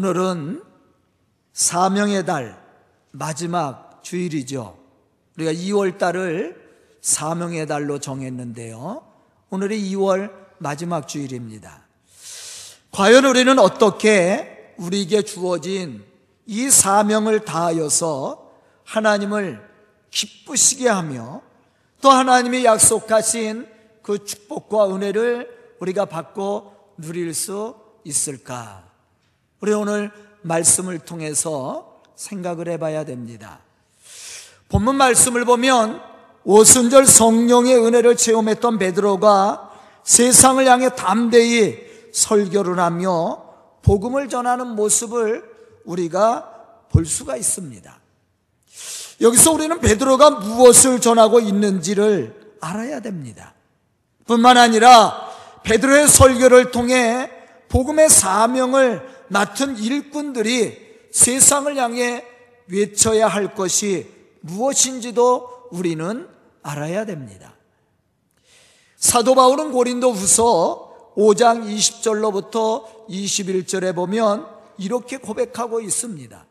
오늘은 사명의 달 마지막 주일이죠. 우리가 2월 달을 사명의 달로 정했는데요. 오늘이 2월 마지막 주일입니다. 과연 우리는 어떻게 우리에게 주어진 이 사명을 다하여서 하나님을 기쁘시게 하며 또 하나님이 약속하신 그 축복과 은혜를 우리가 받고 누릴 수 있을까? 우리 오늘 말씀을 통해서 생각을 해봐야 됩니다. 본문 말씀을 보면 오순절 성령의 은혜를 체험했던 베드로가 세상을 향해 담대히 설교를 하며 복음을 전하는 모습을 우리가 볼 수가 있습니다. 여기서 우리는 베드로가 무엇을 전하고 있는지를 알아야 됩니다. 뿐만 아니라 베드로의 설교를 통해 복음의 사명을 맡은 일꾼들이 세상을 향해 외쳐야 할 것이 무엇인지도 우리는 알아야 됩니다. 사도 바울은 고린도 후서 5장 20절로부터 21절에 보면 이렇게 고백하고 있습니다.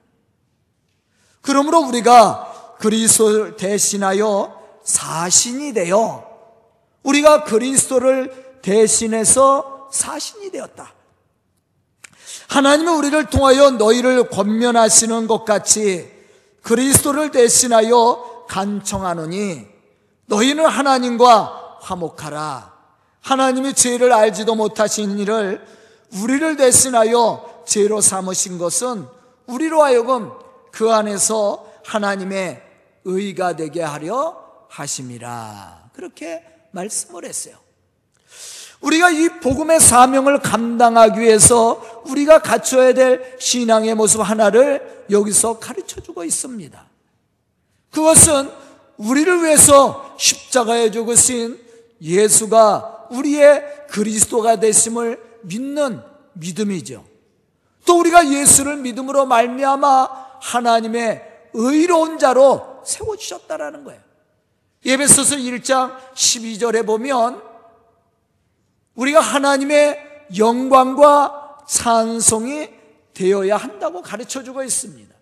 그러므로 우리가 그리스도를 대신하여 사신이 되어 우리가 그리스도를 대신해서 사신이 되었다. 하나님은 우리를 통하여 너희를 권면하시는 것 같이 그리스도를 대신하여 간청하노니 너희는 하나님과 화목하라. 하나님이 죄를 알지도 못하신 일을 우리를 대신하여 죄로 삼으신 것은 우리로 하여금 그 안에서 하나님의 의가 되게 하려 하심이라. 그렇게 말씀을 했어요. 우리가 이 복음의 사명을 감당하기 위해서 우리가 갖춰야 될 신앙의 모습 하나를 여기서 가르쳐 주고 있습니다. 그것은 우리를 위해서 십자가에 죽으신 예수가 우리의 그리스도가 되심을 믿는 믿음이죠. 또 우리가 예수를 믿음으로 말미암아 하나님의 의로운 자로 세워 주셨다라는 거예요. 예배소서 1장 12절에 보면 우리가 하나님의 영광과 찬송이 되어야 한다고 가르쳐 주고 있습니다.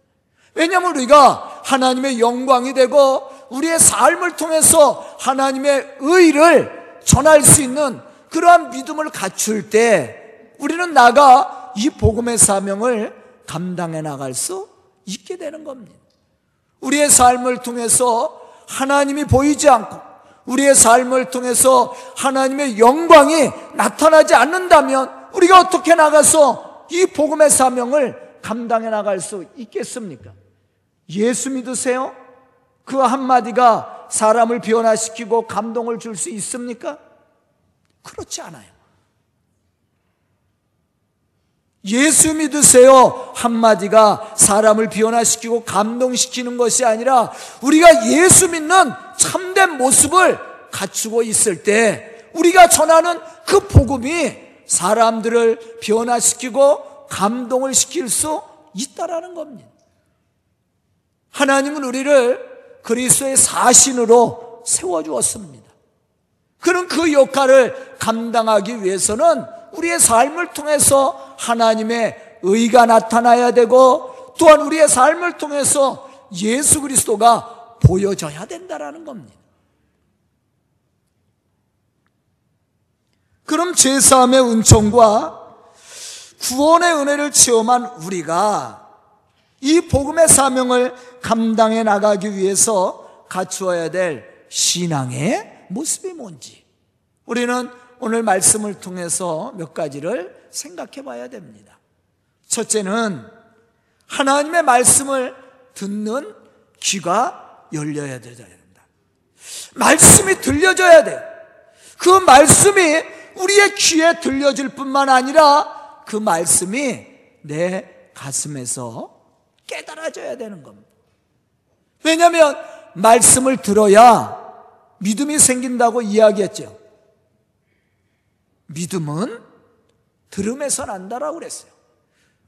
왜냐하면 우리가 하나님의 영광이 되고 우리의 삶을 통해서 하나님의 의를 전할 수 있는 그러한 믿음을 갖출 때 우리는 나가 이 복음의 사명을 감당해 나갈 수 있게 되는 겁니다. 우리의 삶을 통해서 하나님이 보이지 않고 우리의 삶을 통해서 하나님의 영광이 나타나지 않는다면 우리가 어떻게 나가서 이 복음의 사명을 감당해 나갈 수 있겠습니까? 예수 믿으세요? 그 한마디가 사람을 변화시키고 감동을 줄 수 있습니까? 그렇지 않아요. 예수 믿으세요. 한마디가 사람을 변화시키고 감동시키는 것이 아니라 우리가 예수 믿는 참된 모습을 갖추고 있을 때 우리가 전하는 그 복음이 사람들을 변화시키고 감동을 시킬 수 있다라는 겁니다. 하나님은 우리를 그리스도의 사신으로 세워 주었습니다. 그런 그 역할을 감당하기 위해서는 우리의 삶을 통해서 하나님의 의가 나타나야 되고 또한 우리의 삶을 통해서 예수 그리스도가 보여져야 된다라는 겁니다. 그럼 제사함의 은총과 구원의 은혜를 체험한 우리가 이 복음의 사명을 감당해 나가기 위해서 갖추어야 될 신앙의 모습이 뭔지 우리는 오늘 말씀을 통해서 몇 가지를 생각해 봐야 됩니다. 첫째는 하나님의 말씀을 듣는 귀가 열려야 된다. 말씀이 들려져야 돼. 그 말씀이 우리의 귀에 들려질 뿐만 아니라 그 말씀이 내 가슴에서 깨달아져야 되는 겁니다. 왜냐하면 말씀을 들어야 믿음이 생긴다고 이야기했죠. 믿음은 들음에서 난다라고 그랬어요.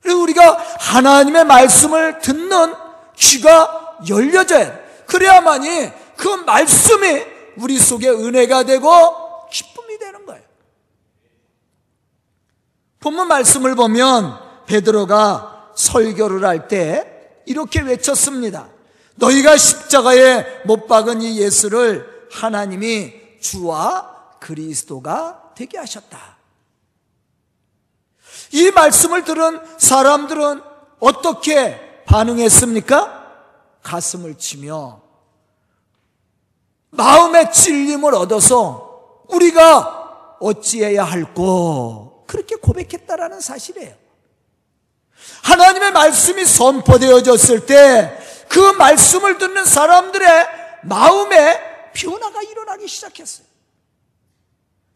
그리고 우리가 하나님의 말씀을 듣는 귀가 열려져야 돼. 그래야만이 그 말씀이 우리 속에 은혜가 되고 기쁨이 되는 거예요. 본문 말씀을 보면 베드로가 설교를 할 때 이렇게 외쳤습니다. 너희가 십자가에 못 박은 이 예수를 하나님이 주와 그리스도가 되게 하셨다. 이 말씀을 들은 사람들은 어떻게 반응했습니까? 가슴을 치며 마음의 찔림을 얻어서 우리가 어찌해야 할꼬 그렇게 고백했다라는 사실이에요. 하나님의 말씀이 선포되어졌을 때 그 말씀을 듣는 사람들의 마음에 변화가 일어나기 시작했어요.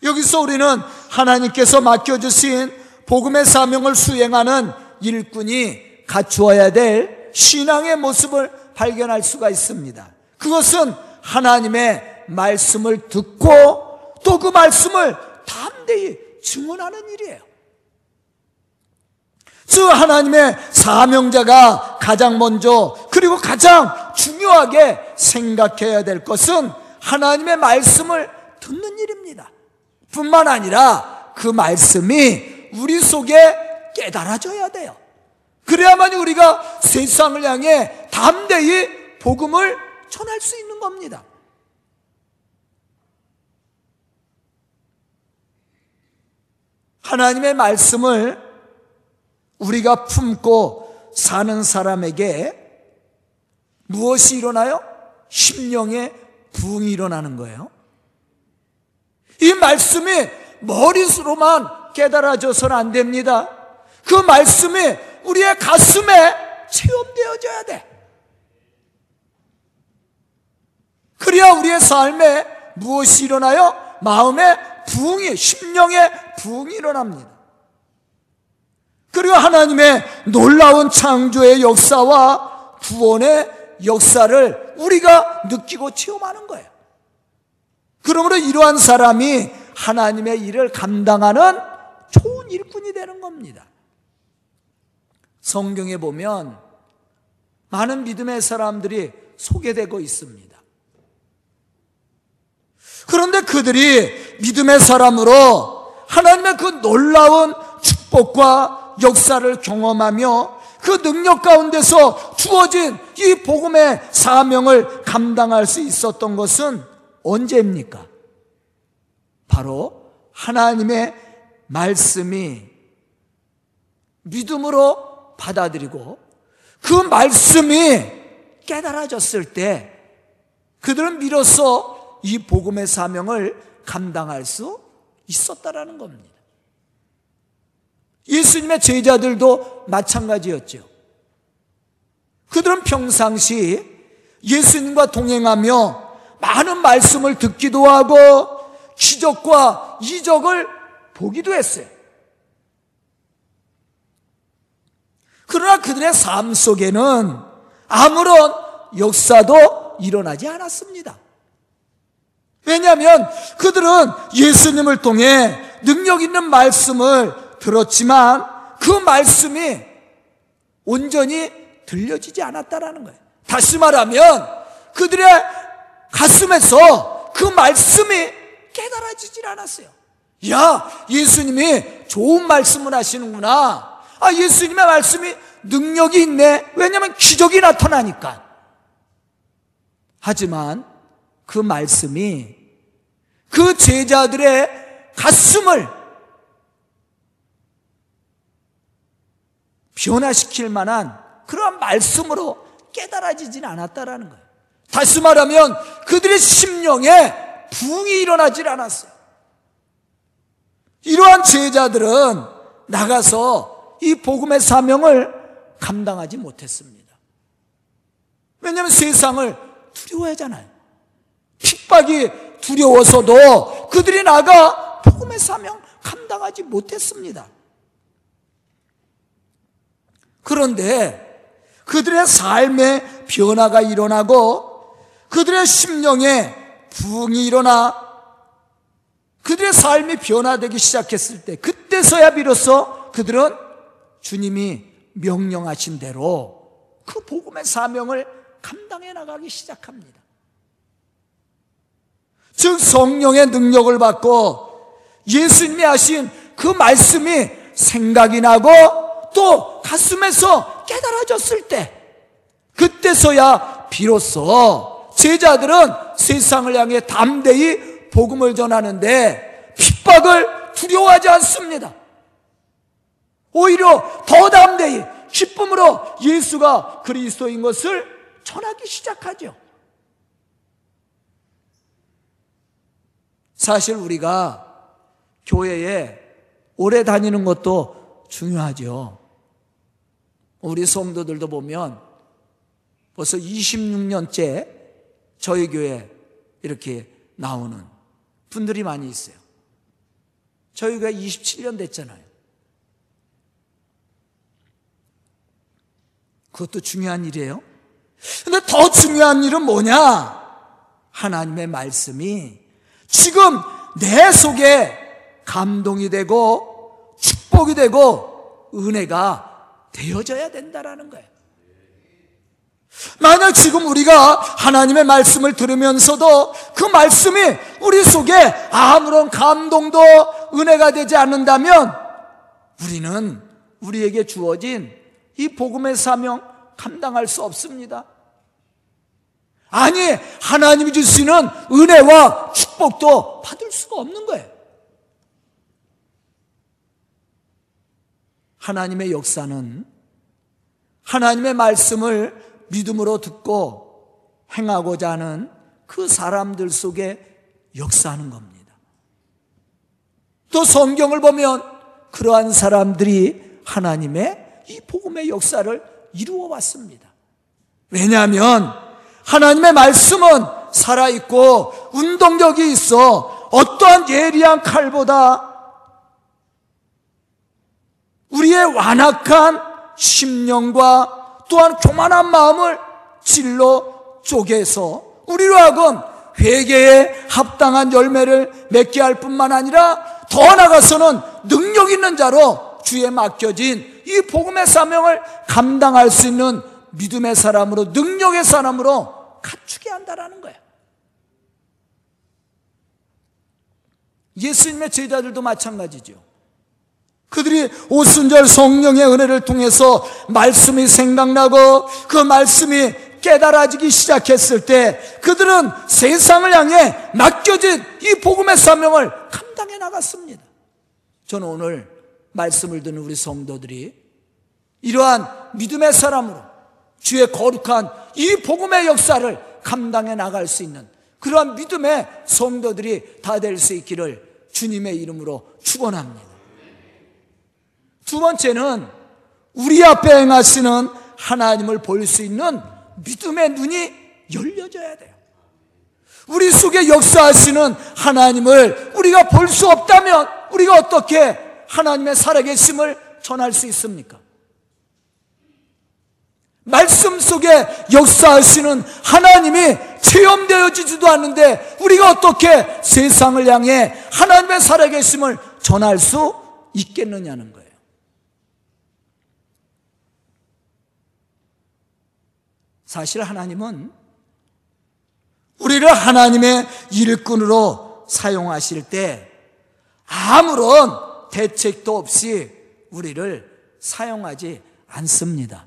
여기서 우리는 하나님께서 맡겨주신 복음의 사명을 수행하는 일꾼이 갖추어야 될 신앙의 모습을 발견할 수가 있습니다. 그것은 하나님의 말씀을 듣고 또 그 말씀을 담대히 증언하는 일이에요. 즉 하나님의 사명자가 가장 먼저 그리고 가장 중요하게 생각해야 될 것은 하나님의 말씀을 듣는 일입니다. 뿐만 아니라 그 말씀이 우리 속에 깨달아져야 돼요. 그래야만 우리가 세상을 향해 담대히 복음을 전할 수 있는 겁니다. 하나님의 말씀을 우리가 품고 사는 사람에게 무엇이 일어나요? 심령의 부흥이 일어나는 거예요. 이 말씀이 머릿으로만 깨달아져서는 안 됩니다. 그 말씀이 우리의 가슴에 체험되어져야 돼. 그래야 우리의 삶에 무엇이 일어나요? 마음의 부흥이, 심령의 부흥이 일어납니다. 그리고 하나님의 놀라운 창조의 역사와 구원의 역사를 우리가 느끼고 체험하는 거예요. 그러므로 이러한 사람이 하나님의 일을 감당하는 좋은 일꾼이 되는 겁니다. 성경에 보면 많은 믿음의 사람들이 소개되고 있습니다. 그런데 그들이 믿음의 사람으로 하나님의 그 놀라운 축복과 역사를 경험하며 그 능력 가운데서 주어진 이 복음의 사명을 감당할 수 있었던 것은 언제입니까? 바로 하나님의 말씀이 믿음으로 받아들이고 그 말씀이 깨달아졌을 때 그들은 비로소 이 복음의 사명을 감당할 수 있었다라는 겁니다. 예수님의 제자들도 마찬가지였죠. 그들은 평상시 예수님과 동행하며 많은 말씀을 듣기도 하고 기적과 이적을 보기도 했어요. 그러나 그들의 삶 속에는 아무런 역사도 일어나지 않았습니다. 왜냐하면 그들은 예수님을 통해 능력 있는 말씀을 들었지만 그 말씀이 온전히 들려지지 않았다라는 거예요. 다시 말하면 그들의 가슴에서 그 말씀이 깨달아지질 않았어요. 야, 예수님이 좋은 말씀을 하시는구나. 아, 예수님의 말씀이 능력이 있네. 왜냐하면 기적이 나타나니까. 하지만 그 말씀이 그 제자들의 가슴을 변화시킬 만한 그러한 말씀으로 깨달아지진 않았다라는 거예요. 다시 말하면 그들의 심령에 부흥이 일어나질 않았어요. 이러한 제자들은 나가서 이 복음의 사명을 감당하지 못했습니다. 왜냐하면 세상을 두려워하잖아요. 핍박이 두려워서도 그들이 나가 복음의 사명 감당하지 못했습니다. 그런데 그들의 삶에 변화가 일어나고 그들의 심령에 부흥이 일어나 그들의 삶이 변화되기 시작했을 때 그때서야 비로소 그들은 주님이 명령하신 대로 그 복음의 사명을 감당해 나가기 시작합니다. 즉 성령의 능력을 받고 예수님이 하신 그 말씀이 생각이 나고 또 가슴에서 깨달아졌을 때 그때서야 비로소 제자들은 세상을 향해 담대히 복음을 전하는데 핍박을 두려워하지 않습니다. 오히려 더 담대히 기쁨으로 예수가 그리스도인 것을 전하기 시작하죠. 사실 우리가 교회에 오래 다니는 것도 중요하죠. 우리 성도들도 보면 벌써 26년째 저희 교회 이렇게 나오는 분들이 많이 있어요. 저희 교회 27년 됐잖아요. 그것도 중요한 일이에요. 근데 더 중요한 일은 뭐냐? 하나님의 말씀이 지금 내 속에 감동이 되고 축복이 되고 은혜가 되어져야 된다라는 거예요. 만약 지금 우리가 하나님의 말씀을 들으면서도 그 말씀이 우리 속에 아무런 감동도 은혜가 되지 않는다면 우리는 우리에게 주어진 이 복음의 사명 감당할 수 없습니다. 아니, 하나님이 주시는 은혜와 축복도 받을 수가 없는 거예요. 하나님의 역사는 하나님의 말씀을 믿음으로 듣고 행하고자 하는 그 사람들 속에 역사하는 겁니다. 또 성경을 보면 그러한 사람들이 하나님의 이 복음의 역사를 이루어 왔습니다. 왜냐하면 하나님의 말씀은 살아있고 운동력이 있어 어떠한 예리한 칼보다 우리의 완악한 심령과 또한 교만한 마음을 찔러 쪼개서 우리로 하금 회개에 합당한 열매를 맺게 할 뿐만 아니라 더 나아가서는 능력 있는 자로 주에 맡겨진 이 복음의 사명을 감당할 수 있는 믿음의 사람으로 능력의 사람으로 갖추게 한다라는 거예요. 예수님의 제자들도 마찬가지죠. 그들이 오순절 성령의 은혜를 통해서 말씀이 생각나고 그 말씀이 깨달아지기 시작했을 때 그들은 세상을 향해 맡겨진 이 복음의 사명을 감당해 나갔습니다. 저는 오늘 말씀을 듣는 우리 성도들이 이러한 믿음의 사람으로 주의 거룩한 이 복음의 역사를 감당해 나갈 수 있는 그러한 믿음의 성도들이 다 될 수 있기를 주님의 이름으로 축원합니다. 두 번째는 우리 앞에 행하시는 하나님을 볼 수 있는 믿음의 눈이 열려져야 돼요. 우리 속에 역사하시는 하나님을 우리가 볼 수 없다면 우리가 어떻게 하나님의 살아계심을 전할 수 있습니까? 말씀 속에 역사하시는 하나님이 체험되어지지도 않는데 우리가 어떻게 세상을 향해 하나님의 살아계심을 전할 수 있겠느냐는 거예요. 사실 하나님은 우리를 하나님의 일꾼으로 사용하실 때 아무런 대책도 없이 우리를 사용하지 않습니다.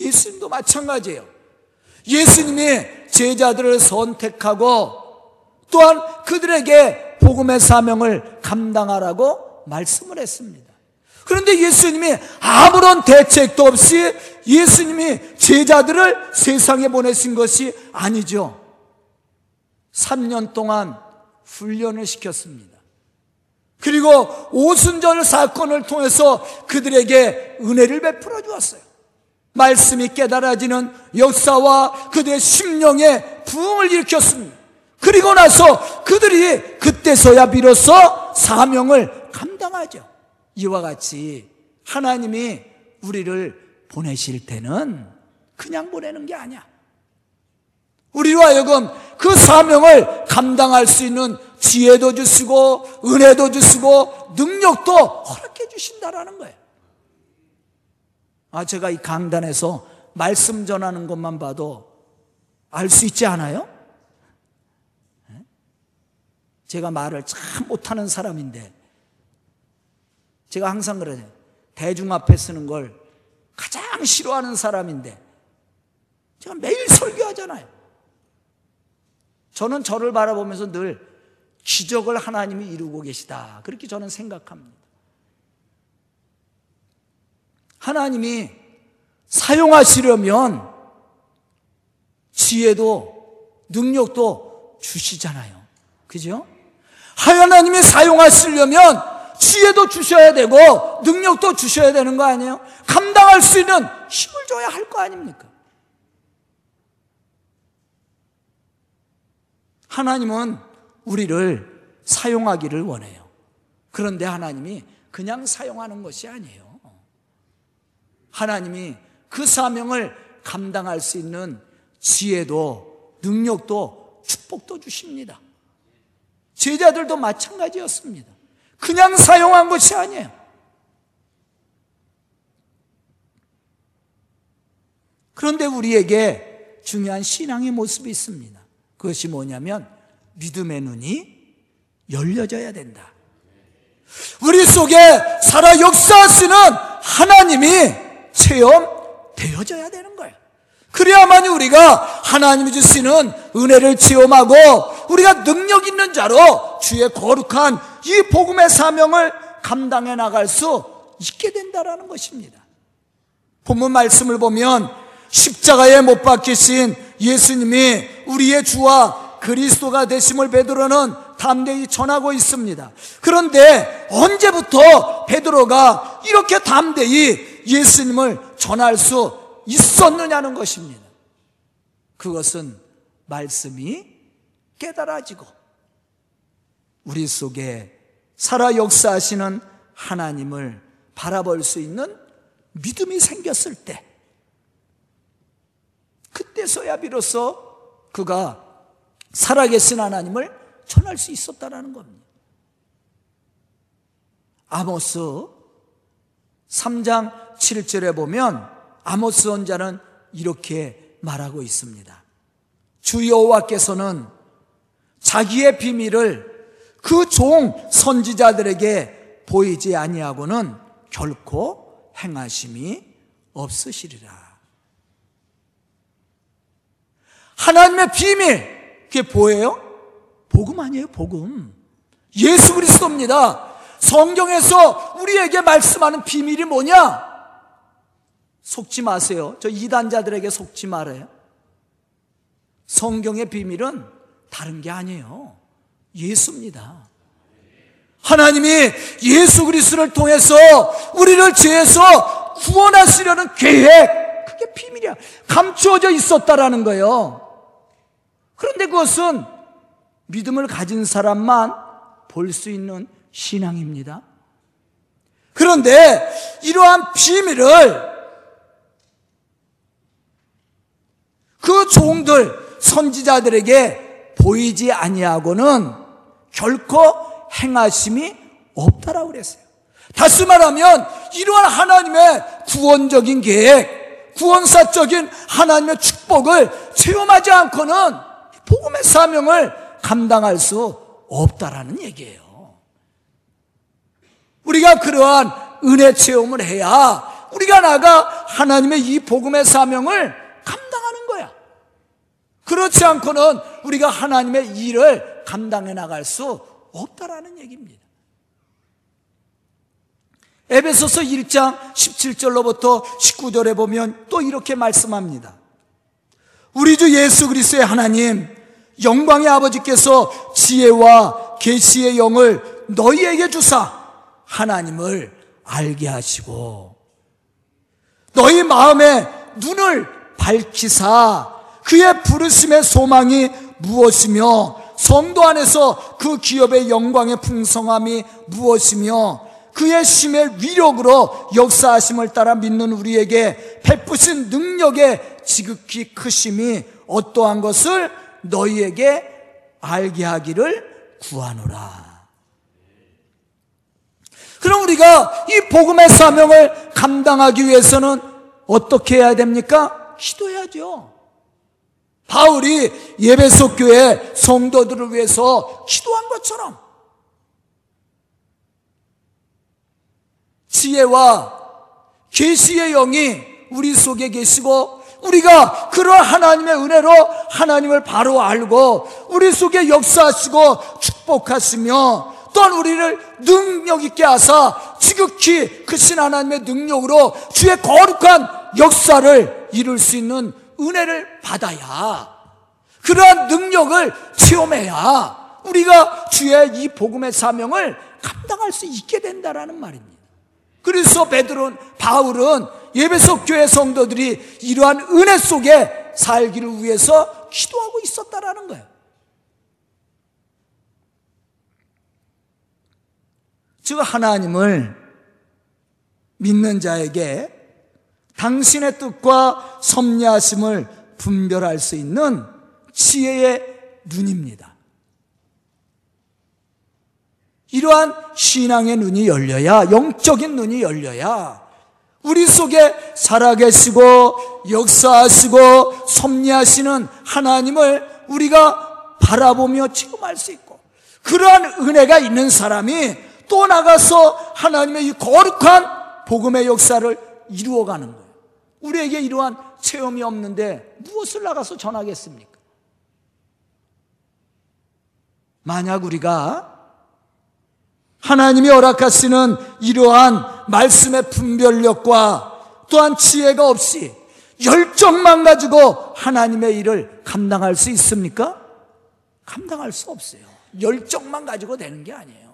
예수님도 마찬가지예요. 예수님이 제자들을 선택하고 또한 그들에게 복음의 사명을 감당하라고 말씀을 했습니다. 그런데 예수님이 아무런 대책도 없이 예수님이 제자들을 세상에 보내신 것이 아니죠. 3년 동안 훈련을 시켰습니다. 그리고 오순절 사건을 통해서 그들에게 은혜를 베풀어 주었어요. 말씀이 깨달아지는 역사와 그들의 심령에 부흥을 일으켰습니다. 그리고 나서 그들이 그때서야 비로소 사명을 감당하죠. 이와 같이 하나님이 우리를 보내실 때는 그냥 보내는 게 아니야. 우리로 하여금 그 사명을 감당할 수 있는 지혜도 주시고 은혜도 주시고 능력도 허락해 주신다라는 거예요. 아, 제가 이 강단에서 말씀 전하는 것만 봐도 알 수 있지 않아요? 예? 제가 말을 참 못하는 사람인데 제가 항상 그래요. 대중 앞에 쓰는 걸 가장 싫어하는 사람인데 제가 매일 설교하잖아요. 저는 저를 바라보면서 늘 기적을 하나님이 이루고 계시다. 그렇게 저는 생각합니다. 하나님이 사용하시려면 지혜도 능력도 주시잖아요. 그죠? 하나님이 사용하시려면 지혜도 주셔야 되고 능력도 주셔야 되는 거 아니에요? 감당할 수 있는 힘을 줘야 할 거 아닙니까? 하나님은 우리를 사용하기를 원해요. 그런데 하나님이 그냥 사용하는 것이 아니에요. 하나님이 그 사명을 감당할 수 있는 지혜도 능력도 축복도 주십니다. 제자들도 마찬가지였습니다. 그냥 사용한 것이 아니에요. 그런데 우리에게 중요한 신앙의 모습이 있습니다. 그것이 뭐냐면 믿음의 눈이 열려져야 된다. 우리 속에 살아 역사하시는 하나님이 체험되어져야 되는 거예요. 그래야만이 우리가 하나님이 주시는 은혜를 체험하고 우리가 능력 있는 자로 주의 거룩한 이 복음의 사명을 감당해 나갈 수 있게 된다라는 것입니다. 본문 말씀을 보면 십자가에 못 박히신 예수님이 우리의 주와 그리스도가 되심을 베드로는 담대히 전하고 있습니다. 그런데 언제부터 베드로가 이렇게 담대히 예수님을 전할 수 있었느냐는 것입니다. 그것은 말씀이 깨달아지고 우리 속에 살아 역사하시는 하나님을 바라볼 수 있는 믿음이 생겼을 때 그때서야 비로소 그가 살아계신 하나님을 전할 수 있었다라는 겁니다. 아모스 3장 7절에 보면 아모스 선자는 이렇게 말하고 있습니다. 주 여호와께서는 자기의 비밀을 그 종 선지자들에게 보이지 아니하고는 결코 행하심이 없으시리라. 하나님의 비밀 그게 뭐예요? 복음 아니에요, 복음. 예수 그리스도입니다. 성경에서 우리에게 말씀하는 비밀이 뭐냐? 속지 마세요. 저 이단자들에게 속지 말아요. 성경의 비밀은 다른 게 아니에요. 예수입니다. 하나님이 예수 그리스도를 통해서 우리를 죄에서 구원하시려는 계획, 그게 비밀이야. 감추어져 있었다라는 거예요. 그런데 그것은 믿음을 가진 사람만 볼 수 있는 신앙입니다. 그런데 이러한 비밀을 그 종들 선지자들에게 보이지 아니하고는 결코 행하심이 없다라고 그랬어요. 다시 말하면 이러한 하나님의 구원적인 계획, 구원사적인 하나님의 축복을 체험하지 않고는 복음의 사명을 감당할 수 없다라는 얘기예요. 우리가 그러한 은혜 체험을 해야 우리가 나가 하나님의 이 복음의 사명을 감당하는 거야. 그렇지 않고는 우리가 하나님의 일을 감당해 나갈 수 없다라는 얘기입니다. 에베소서 1장 17절로부터 19절에 보면 또 이렇게 말씀합니다. 우리 주 예수 그리스도의 하나님 영광의 아버지께서 지혜와 계시의 영을 너희에게 주사 하나님을 알게 하시고 너희 마음의 눈을 밝히사 그의 부르심의 소망이 무엇이며 성도 안에서 그 기업의 영광의 풍성함이 무엇이며 그의 심의 위력으로 역사하심을 따라 믿는 우리에게 베푸신 능력의 지극히 크심이 어떠한 것을 너희에게 알게 하기를 구하노라. 그럼 우리가 이 복음의 사명을 감당하기 위해서는 어떻게 해야 됩니까? 기도해야죠. 바울이 예배소 교회 성도들을 위해서 기도한 것처럼 지혜와 계시의 영이 우리 속에 계시고 우리가 그런 하나님의 은혜로 하나님을 바로 알고 우리 속에 역사하시고 축복하시며 또한 우리를 능력 있게 하사 지극히 크신 하나님의 능력으로 주의 거룩한 역사를 이룰 수 있는 은혜를 받아야 그러한 능력을 체험해야 우리가 주의 이 복음의 사명을 감당할 수 있게 된다라는 말입니다. 그래서 베드로는 바울은 예배석 교회 성도들이 이러한 은혜 속에 살기를 위해서 기도하고 있었다라는 거예요. 즉 하나님을 믿는 자에게 당신의 뜻과 섭리하심을 분별할 수 있는 지혜의 눈입니다. 이러한 신앙의 눈이 열려야 영적인 눈이 열려야 우리 속에 살아계시고 역사하시고 섭리하시는 하나님을 우리가 바라보며 체험할 수 있고 그러한 은혜가 있는 사람이 또 나가서 하나님의 이 거룩한 복음의 역사를 이루어가는 거예요. 우리에게 이러한 체험이 없는데 무엇을 나가서 전하겠습니까? 만약 우리가 하나님이 허락하시는 이러한 말씀의 분별력과 또한 지혜가 없이 열정만 가지고 하나님의 일을 감당할 수 있습니까? 감당할 수 없어요. 열정만 가지고 되는 게 아니에요.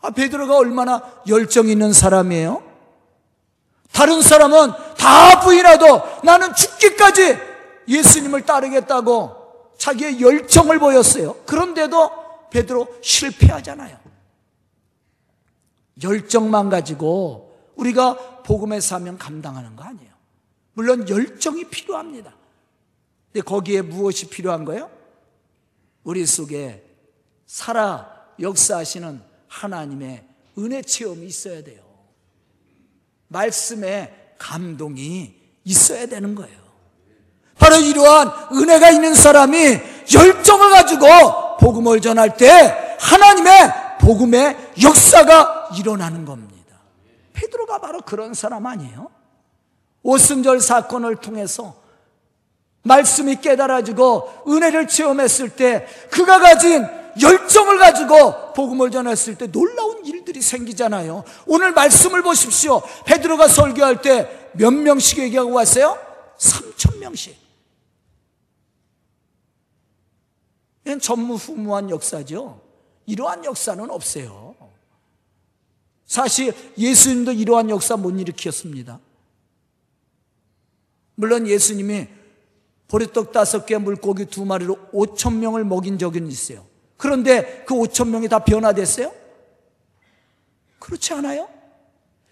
아, 베드로가 얼마나 열정 있는 사람이에요? 다른 사람은 다 부인하도 나는 죽기까지 예수님을 따르겠다고 자기의 열정을 보였어요. 그런데도 베드로 실패하잖아요. 열정만 가지고 우리가 복음의 사명 감당하는 거 아니에요. 물론 열정이 필요합니다. 근데 거기에 무엇이 필요한 거예요? 우리 속에 살아 역사하시는 하나님의 은혜 체험이 있어야 돼요. 말씀에 감동이 있어야 되는 거예요. 바로 이러한 은혜가 있는 사람이 열정을 가지고 복음을 전할 때 하나님의 복음의 역사가 일어나는 겁니다. 페드로가 바로 그런 사람 아니에요? 오순절 사건을 통해서 말씀이 깨달아지고 은혜를 체험했을 때 그가 가진 열정을 가지고 복음을 전했을 때 놀라운 일들이 생기잖아요. 오늘 말씀을 보십시오. 베드로가 설교할 때 몇 명씩 얘기하고 왔어요? 3천 명씩. 이건 전무후무한 역사죠. 이러한 역사는 없어요. 사실 예수님도 이러한 역사 못 일으켰습니다. 물론 예수님이 보리떡 다섯 개 물고기 두 마리로 5천 명을 먹인 적은 있어요. 그런데 그 5천 명이 다 변화됐어요? 그렇지 않아요?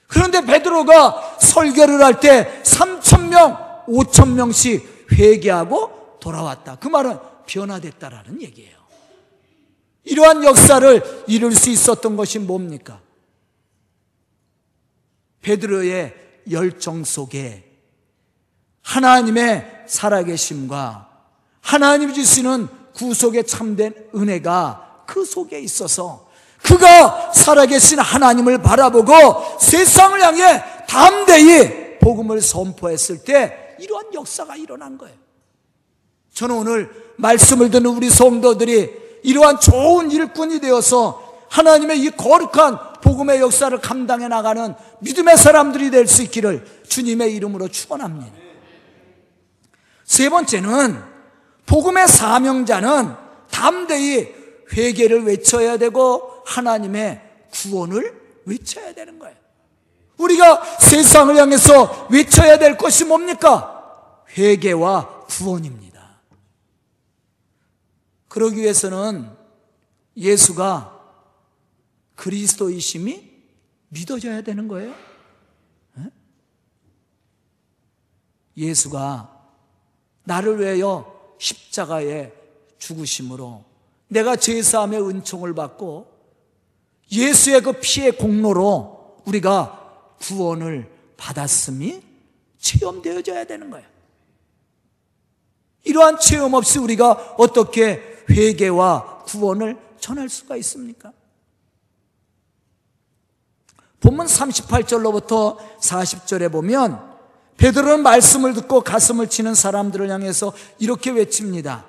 그런데 베드로가 설교를 할 때 3천 명, 5천 명씩 회개하고 돌아왔다. 그 말은 변화됐다라는 얘기예요. 이러한 역사를 이룰 수 있었던 것이 뭡니까? 베드로의 열정 속에 하나님의 살아계심과 하나님 주시는 구속에 참된 은혜가 그 속에 있어서 그가 살아계신 하나님을 바라보고 세상을 향해 담대히 복음을 선포했을 때 이러한 역사가 일어난 거예요. 저는 오늘 말씀을 듣는 우리 성도들이 이러한 좋은 일꾼이 되어서 하나님의 이 거룩한 복음의 역사를 감당해 나가는 믿음의 사람들이 될 수 있기를 주님의 이름으로 축원합니다. 세 번째는 복음의 사명자는 담대히 회개를 외쳐야 되고 하나님의 구원을 외쳐야 되는 거예요. 우리가 세상을 향해서 외쳐야 될 것이 뭡니까? 회개와 구원입니다. 그러기 위해서는 예수가 그리스도이심이 믿어져야 되는 거예요. 예수가 나를 위하여 십자가에 죽으심으로 내가 제사함의 은총을 받고 예수의 그 피의 공로로 우리가 구원을 받았음이 체험되어져야 되는 거예요. 이러한 체험 없이 우리가 어떻게 회개와 구원을 전할 수가 있습니까? 본문 38절로부터 40절에 보면 베드로는 말씀을 듣고 가슴을 치는 사람들을 향해서 이렇게 외칩니다.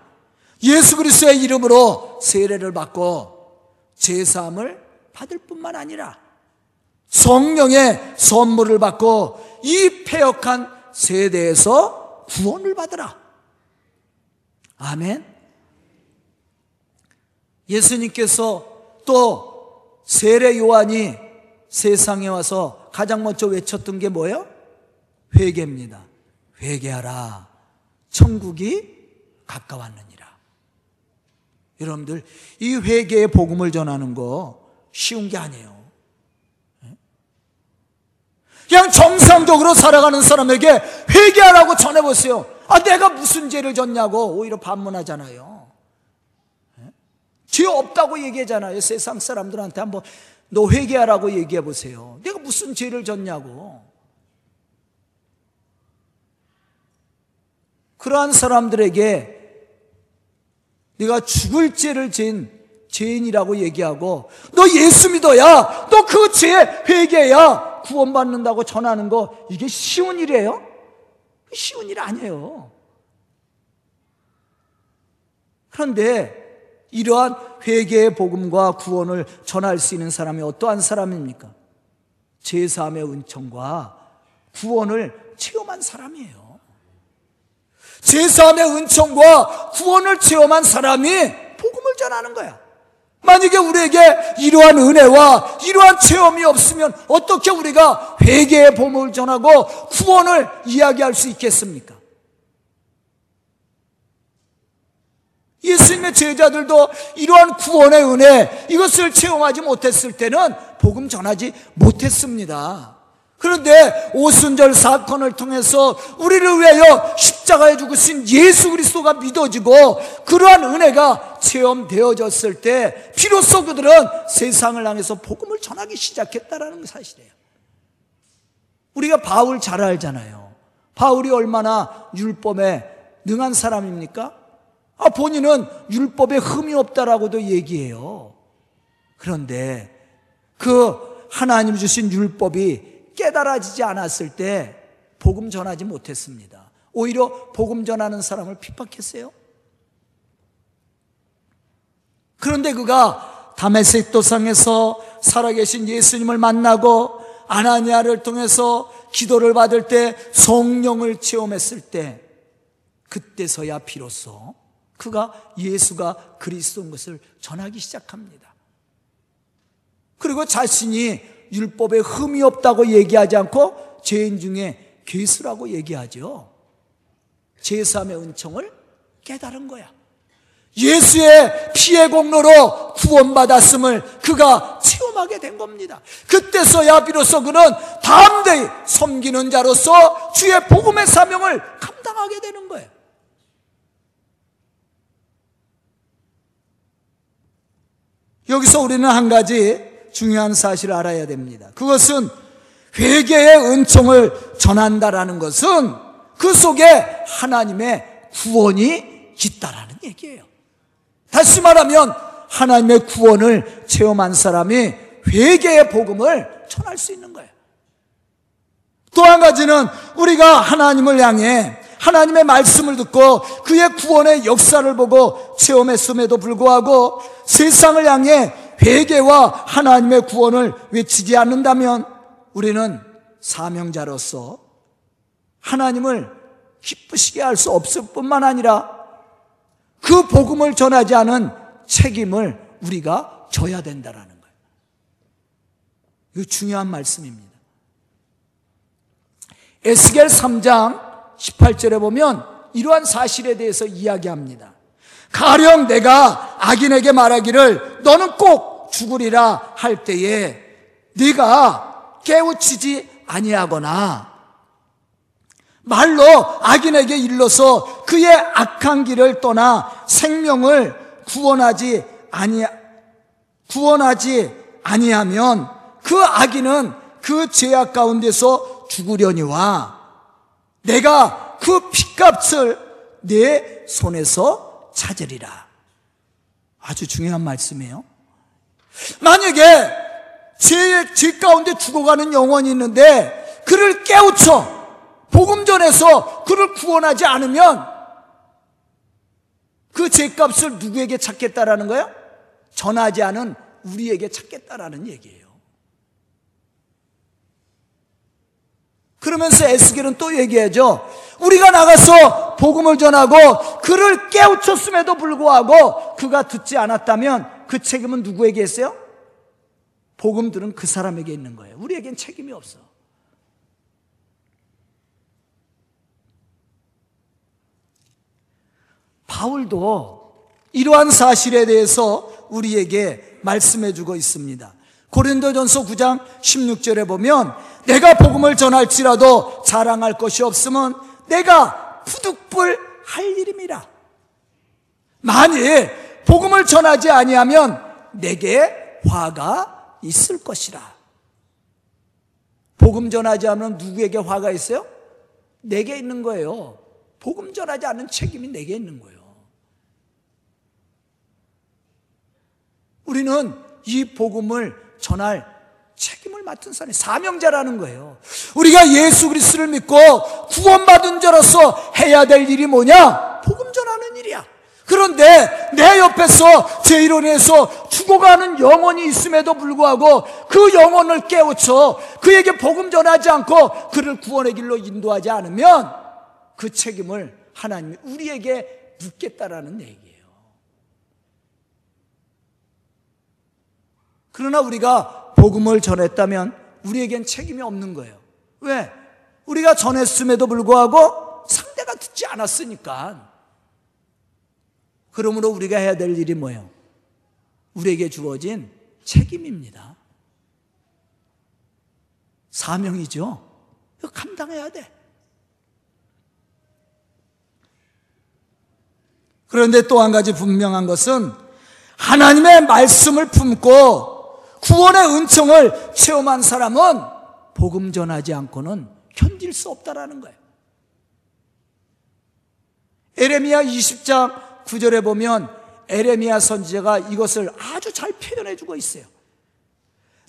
예수 그리스도의 이름으로 세례를 받고 제사함을 받을 뿐만 아니라 성령의 선물을 받고 이 폐역한 세대에서 구원을 받으라. 아멘. 예수님께서 또 세례 요한이 세상에 와서 가장 먼저 외쳤던 게 뭐예요? 회개입니다. 회개하라. 천국이 가까웠느니라. 여러분들, 이 회개의 복음을 전하는 거 쉬운 게 아니에요. 그냥 정상적으로 살아가는 사람에게 회개하라고 전해보세요. 아, 내가 무슨 죄를 졌냐고 오히려 반문하잖아요. 죄 없다고 얘기하잖아요. 세상 사람들한테 한번 너 회개하라고 얘기해 보세요. 내가 무슨 죄를 졌냐고. 그러한 사람들에게 네가 죽을 죄를 진 죄인이라고 얘기하고 너 예수 믿어야 너 그 죄 회개야 구원받는다고 전하는 거 이게 쉬운 일이에요? 쉬운 일 아니에요. 그런데 이러한 회개의 복음과 구원을 전할 수 있는 사람이 어떠한 사람입니까? 제사함의 은총과 구원을 체험한 사람이에요. 제사함의 은총과 구원을 체험한 사람이 복음을 전하는 거야. 만약에 우리에게 이러한 은혜와 이러한 체험이 없으면 어떻게 우리가 회개의 복음을 전하고 구원을 이야기할 수 있겠습니까? 예수님의 제자들도 이러한 구원의 은혜 이것을 체험하지 못했을 때는 복음 전하지 못했습니다. 그런데 오순절 사건을 통해서 우리를 위하여 십자가에 죽으신 예수 그리스도가 믿어지고 그러한 은혜가 체험되어졌을 때 비로소 그들은 세상을 향해서 복음을 전하기 시작했다라는 사실이에요. 우리가 바울 잘 알잖아요. 바울이 얼마나 율법에 능한 사람입니까? 아, 본인은 율법에 흠이 없다라고도 얘기해요. 그런데 그 하나님 주신 율법이 깨달아지지 않았을 때 복음 전하지 못했습니다. 오히려 복음 전하는 사람을 핍박했어요. 그런데 그가 다메섹 도상에서 살아계신 예수님을 만나고 아나니아를 통해서 기도를 받을 때 성령을 체험했을 때 그때서야 비로소 그가 예수가 그리스도인 것을 전하기 시작합니다. 그리고 자신이 율법에 흠이 없다고 얘기하지 않고 죄인 중에 괴수라고 얘기하죠. 제3의 은총을 깨달은 거야. 예수의 피의 공로로 구원받았음을 그가 체험하게 된 겁니다. 그때서야 비로소 그는 담대히 섬기는 자로서 주의 복음의 사명을 감당하게 되는 거예요. 여기서 우리는 한 가지 중요한 사실을 알아야 됩니다. 그것은 회개의 은총을 전한다라는 것은 그 속에 하나님의 구원이 있다라는 얘기예요. 다시 말하면 하나님의 구원을 체험한 사람이 회개의 복음을 전할 수 있는 거예요. 또 한 가지는 우리가 하나님을 향해 하나님의 말씀을 듣고 그의 구원의 역사를 보고 체험했음에도 불구하고 세상을 향해 회개와 하나님의 구원을 외치지 않는다면 우리는 사명자로서 하나님을 기쁘시게 할 수 없을 뿐만 아니라 그 복음을 전하지 않은 책임을 우리가 져야 된다라는 거예요. 이거 중요한 말씀입니다. 에스겔 3장 18절에 보면 이러한 사실에 대해서 이야기합니다. 가령 내가 악인에게 말하기를 너는 꼭 죽으리라 할 때에 네가 깨우치지 아니하거나 말로 악인에게 일러서 그의 악한 길을 떠나 생명을 구원하지 아니 구원하지 아니하면 그 악인은 그 죄악 가운데서 죽으려니와 내가 그 핏값을 내 손에서 찾으리라. 아주 중요한 말씀이에요. 만약에 죄, 죄 가운데 죽어가는 영혼이 있는데 그를 깨우쳐 복음 전에서 그를 구원하지 않으면 그 죄값을 누구에게 찾겠다라는 거예요? 전하지 않은 우리에게 찾겠다라는 얘기예요. 그러면서 에스겔은 또 얘기하죠. 우리가 나가서 복음을 전하고 그를 깨우쳤음에도 불구하고 그가 듣지 않았다면 그 책임은 누구에게 있어요? 복음 들은 그 사람에게 있는 거예요. 우리에겐 책임이 없어. 바울도 이러한 사실에 대해서 우리에게 말씀해 주고 있습니다. 고린도전서 9장 16절에 보면 내가 복음을 전할지라도 자랑할 것이 없으면 내가 부득불 할 일임이라. 만일 복음을 전하지 아니하면 내게 화가 있을 것이라. 복음 전하지 않으면 누구에게 화가 있어요? 내게 있는 거예요. 복음 전하지 않는 책임이 내게 있는 거예요. 우리는 이 복음을 전할 책임을 맡은 사람이 사명자라는 거예요. 우리가 예수 그리스도를 믿고 구원받은 자로서 해야 될 일이 뭐냐? 그런데 내 옆에서 제 이론에서 죽어가는 영혼이 있음에도 불구하고 그 영혼을 깨우쳐 그에게 복음 전하지 않고 그를 구원의 길로 인도하지 않으면 그 책임을 하나님이 우리에게 묻겠다라는 얘기예요. 그러나 우리가 복음을 전했다면 우리에겐 책임이 없는 거예요. 왜? 우리가 전했음에도 불구하고 상대가 듣지 않았으니까. 그러므로 우리가 해야 될 일이 뭐예요? 우리에게 주어진 책임입니다. 사명이죠. 감당해야 돼. 그런데 또 한 가지 분명한 것은 하나님의 말씀을 품고 구원의 은총을 체험한 사람은 복음 전하지 않고는 견딜 수 없다라는 거예요. 에레미야 20장 9절에 보면 에레미야 선지자가 이것을 아주 잘 표현해 주고 있어요.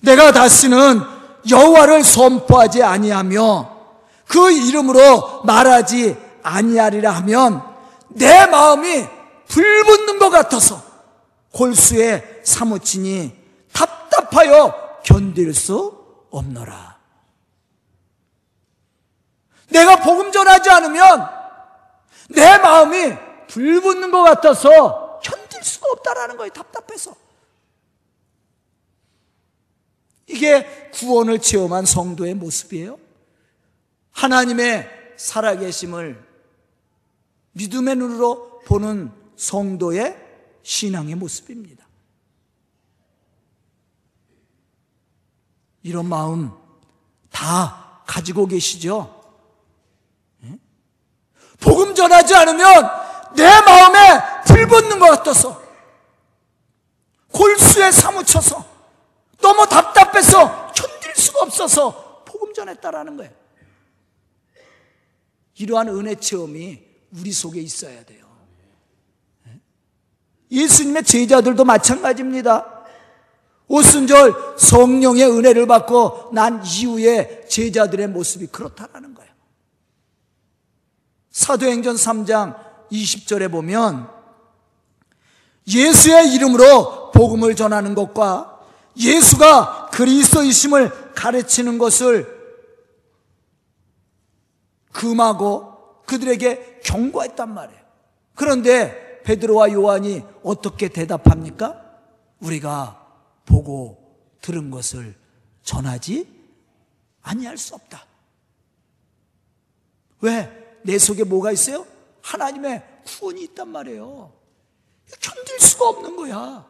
내가 다시는 여호와를 선포하지 아니하며 그 이름으로 말하지 아니하리라 하면 내 마음이 불붙는 것 같아서 골수에 사무치니 답답하여 견딜 수 없노라. 내가 복음 전하지 않으면 내 마음이 불붙는 것 같아서 견딜 수가 없다라는 거예요. 답답해서. 이게 구원을 체험한 성도의 모습이에요. 하나님의 살아계심을 믿음의 눈으로 보는 성도의 신앙의 모습입니다. 이런 마음 다 가지고 계시죠? 예? 복음 전하지 않으면 내 마음에 불 붙는 것 같아서 골수에 사무쳐서 너무 답답해서 견딜 수가 없어서 복음 전했다라는 거예요. 이러한 은혜 체험이 우리 속에 있어야 돼요. 예? 예수님의 제자들도 마찬가지입니다. 오순절 성령의 은혜를 받고 난 이후에 제자들의 모습이 그렇다라는 거예요. 사도행전 3장 20절에 보면 예수의 이름으로 복음을 전하는 것과 예수가 그리스도이심을 가르치는 것을 금하고 그들에게 경고했단 말이에요. 그런데 베드로와 요한이 어떻게 대답합니까? 우리가 보고 들은 것을 전하지 아니할 수 없다. 왜? 내 속에 뭐가 있어요? 하나님의 구원이 있단 말이에요. 견딜 수가 없는 거야.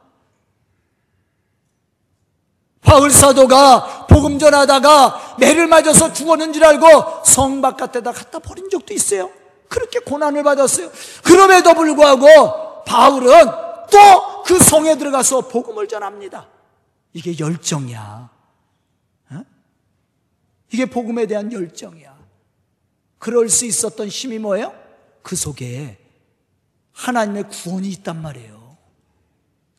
바울 사도가 복음 전하다가 매를 맞아서 죽었는 줄 알고 성 바깥에다 갖다 버린 적도 있어요. 그렇게 고난을 받았어요. 그럼에도 불구하고 바울은 또 그 성에 들어가서 복음을 전합니다. 이게 열정이야. 어? 이게 복음에 대한 열정이야. 그럴 수 있었던 힘이 뭐예요? 그 속에 하나님의 구원이 있단 말이에요.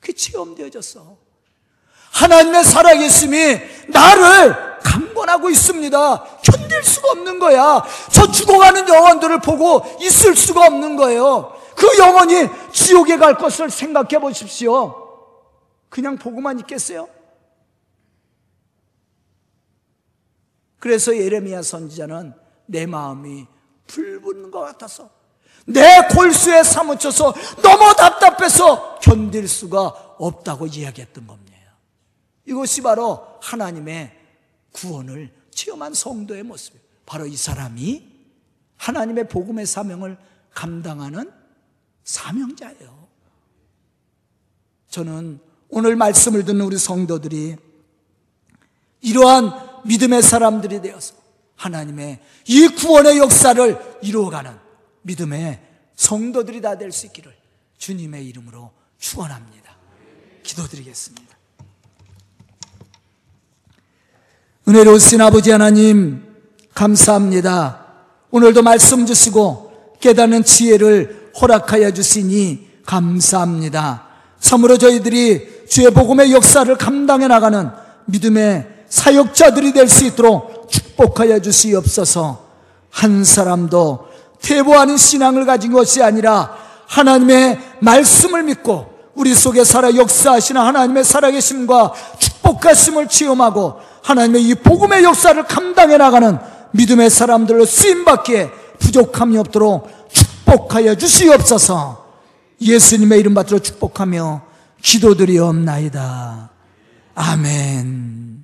그게 체험되어졌어. 하나님의 살아계심이 나를 강권하고 있습니다. 견딜 수가 없는 거야. 저 죽어가는 영혼들을 보고 있을 수가 없는 거예요. 그 영혼이 지옥에 갈 것을 생각해 보십시오. 그냥 보고만 있겠어요? 그래서 예레미야 선지자는 내 마음이 불붙는 것 같아서 내 골수에 사무쳐서 너무 답답해서 견딜 수가 없다고 이야기했던 겁니다. 이것이 바로 하나님의 구원을 체험한 성도의 모습이에요. 바로 이 사람이 하나님의 복음의 사명을 감당하는 사명자예요. 저는 오늘 말씀을 듣는 우리 성도들이 이러한 믿음의 사람들이 되어서 하나님의 이 구원의 역사를 이루어가는 믿음의 성도들이 다 될 수 있기를 주님의 이름으로 축원합니다. 기도드리겠습니다. 은혜로우신 아버지 하나님 감사합니다. 오늘도 말씀 주시고 깨닫는 지혜를 허락하여 주시니 감사합니다. 참으로 저희들이 주의 복음의 역사를 감당해 나가는 믿음의 사역자들이 될 수 있도록 축복하여 주시옵소서. 한 사람도 태보하는 신앙을 가진 것이 아니라 하나님의 말씀을 믿고 우리 속에 살아 역사하시는 하나님의 살아계심과 축복하심을 체험하고 하나님의 이 복음의 역사를 감당해 나가는 믿음의 사람들로 쓰임받기에 부족함이 없도록 축복하여 주시옵소서 예수님의 이름 받들어 축복하며 기도드리옵나이다. 아멘.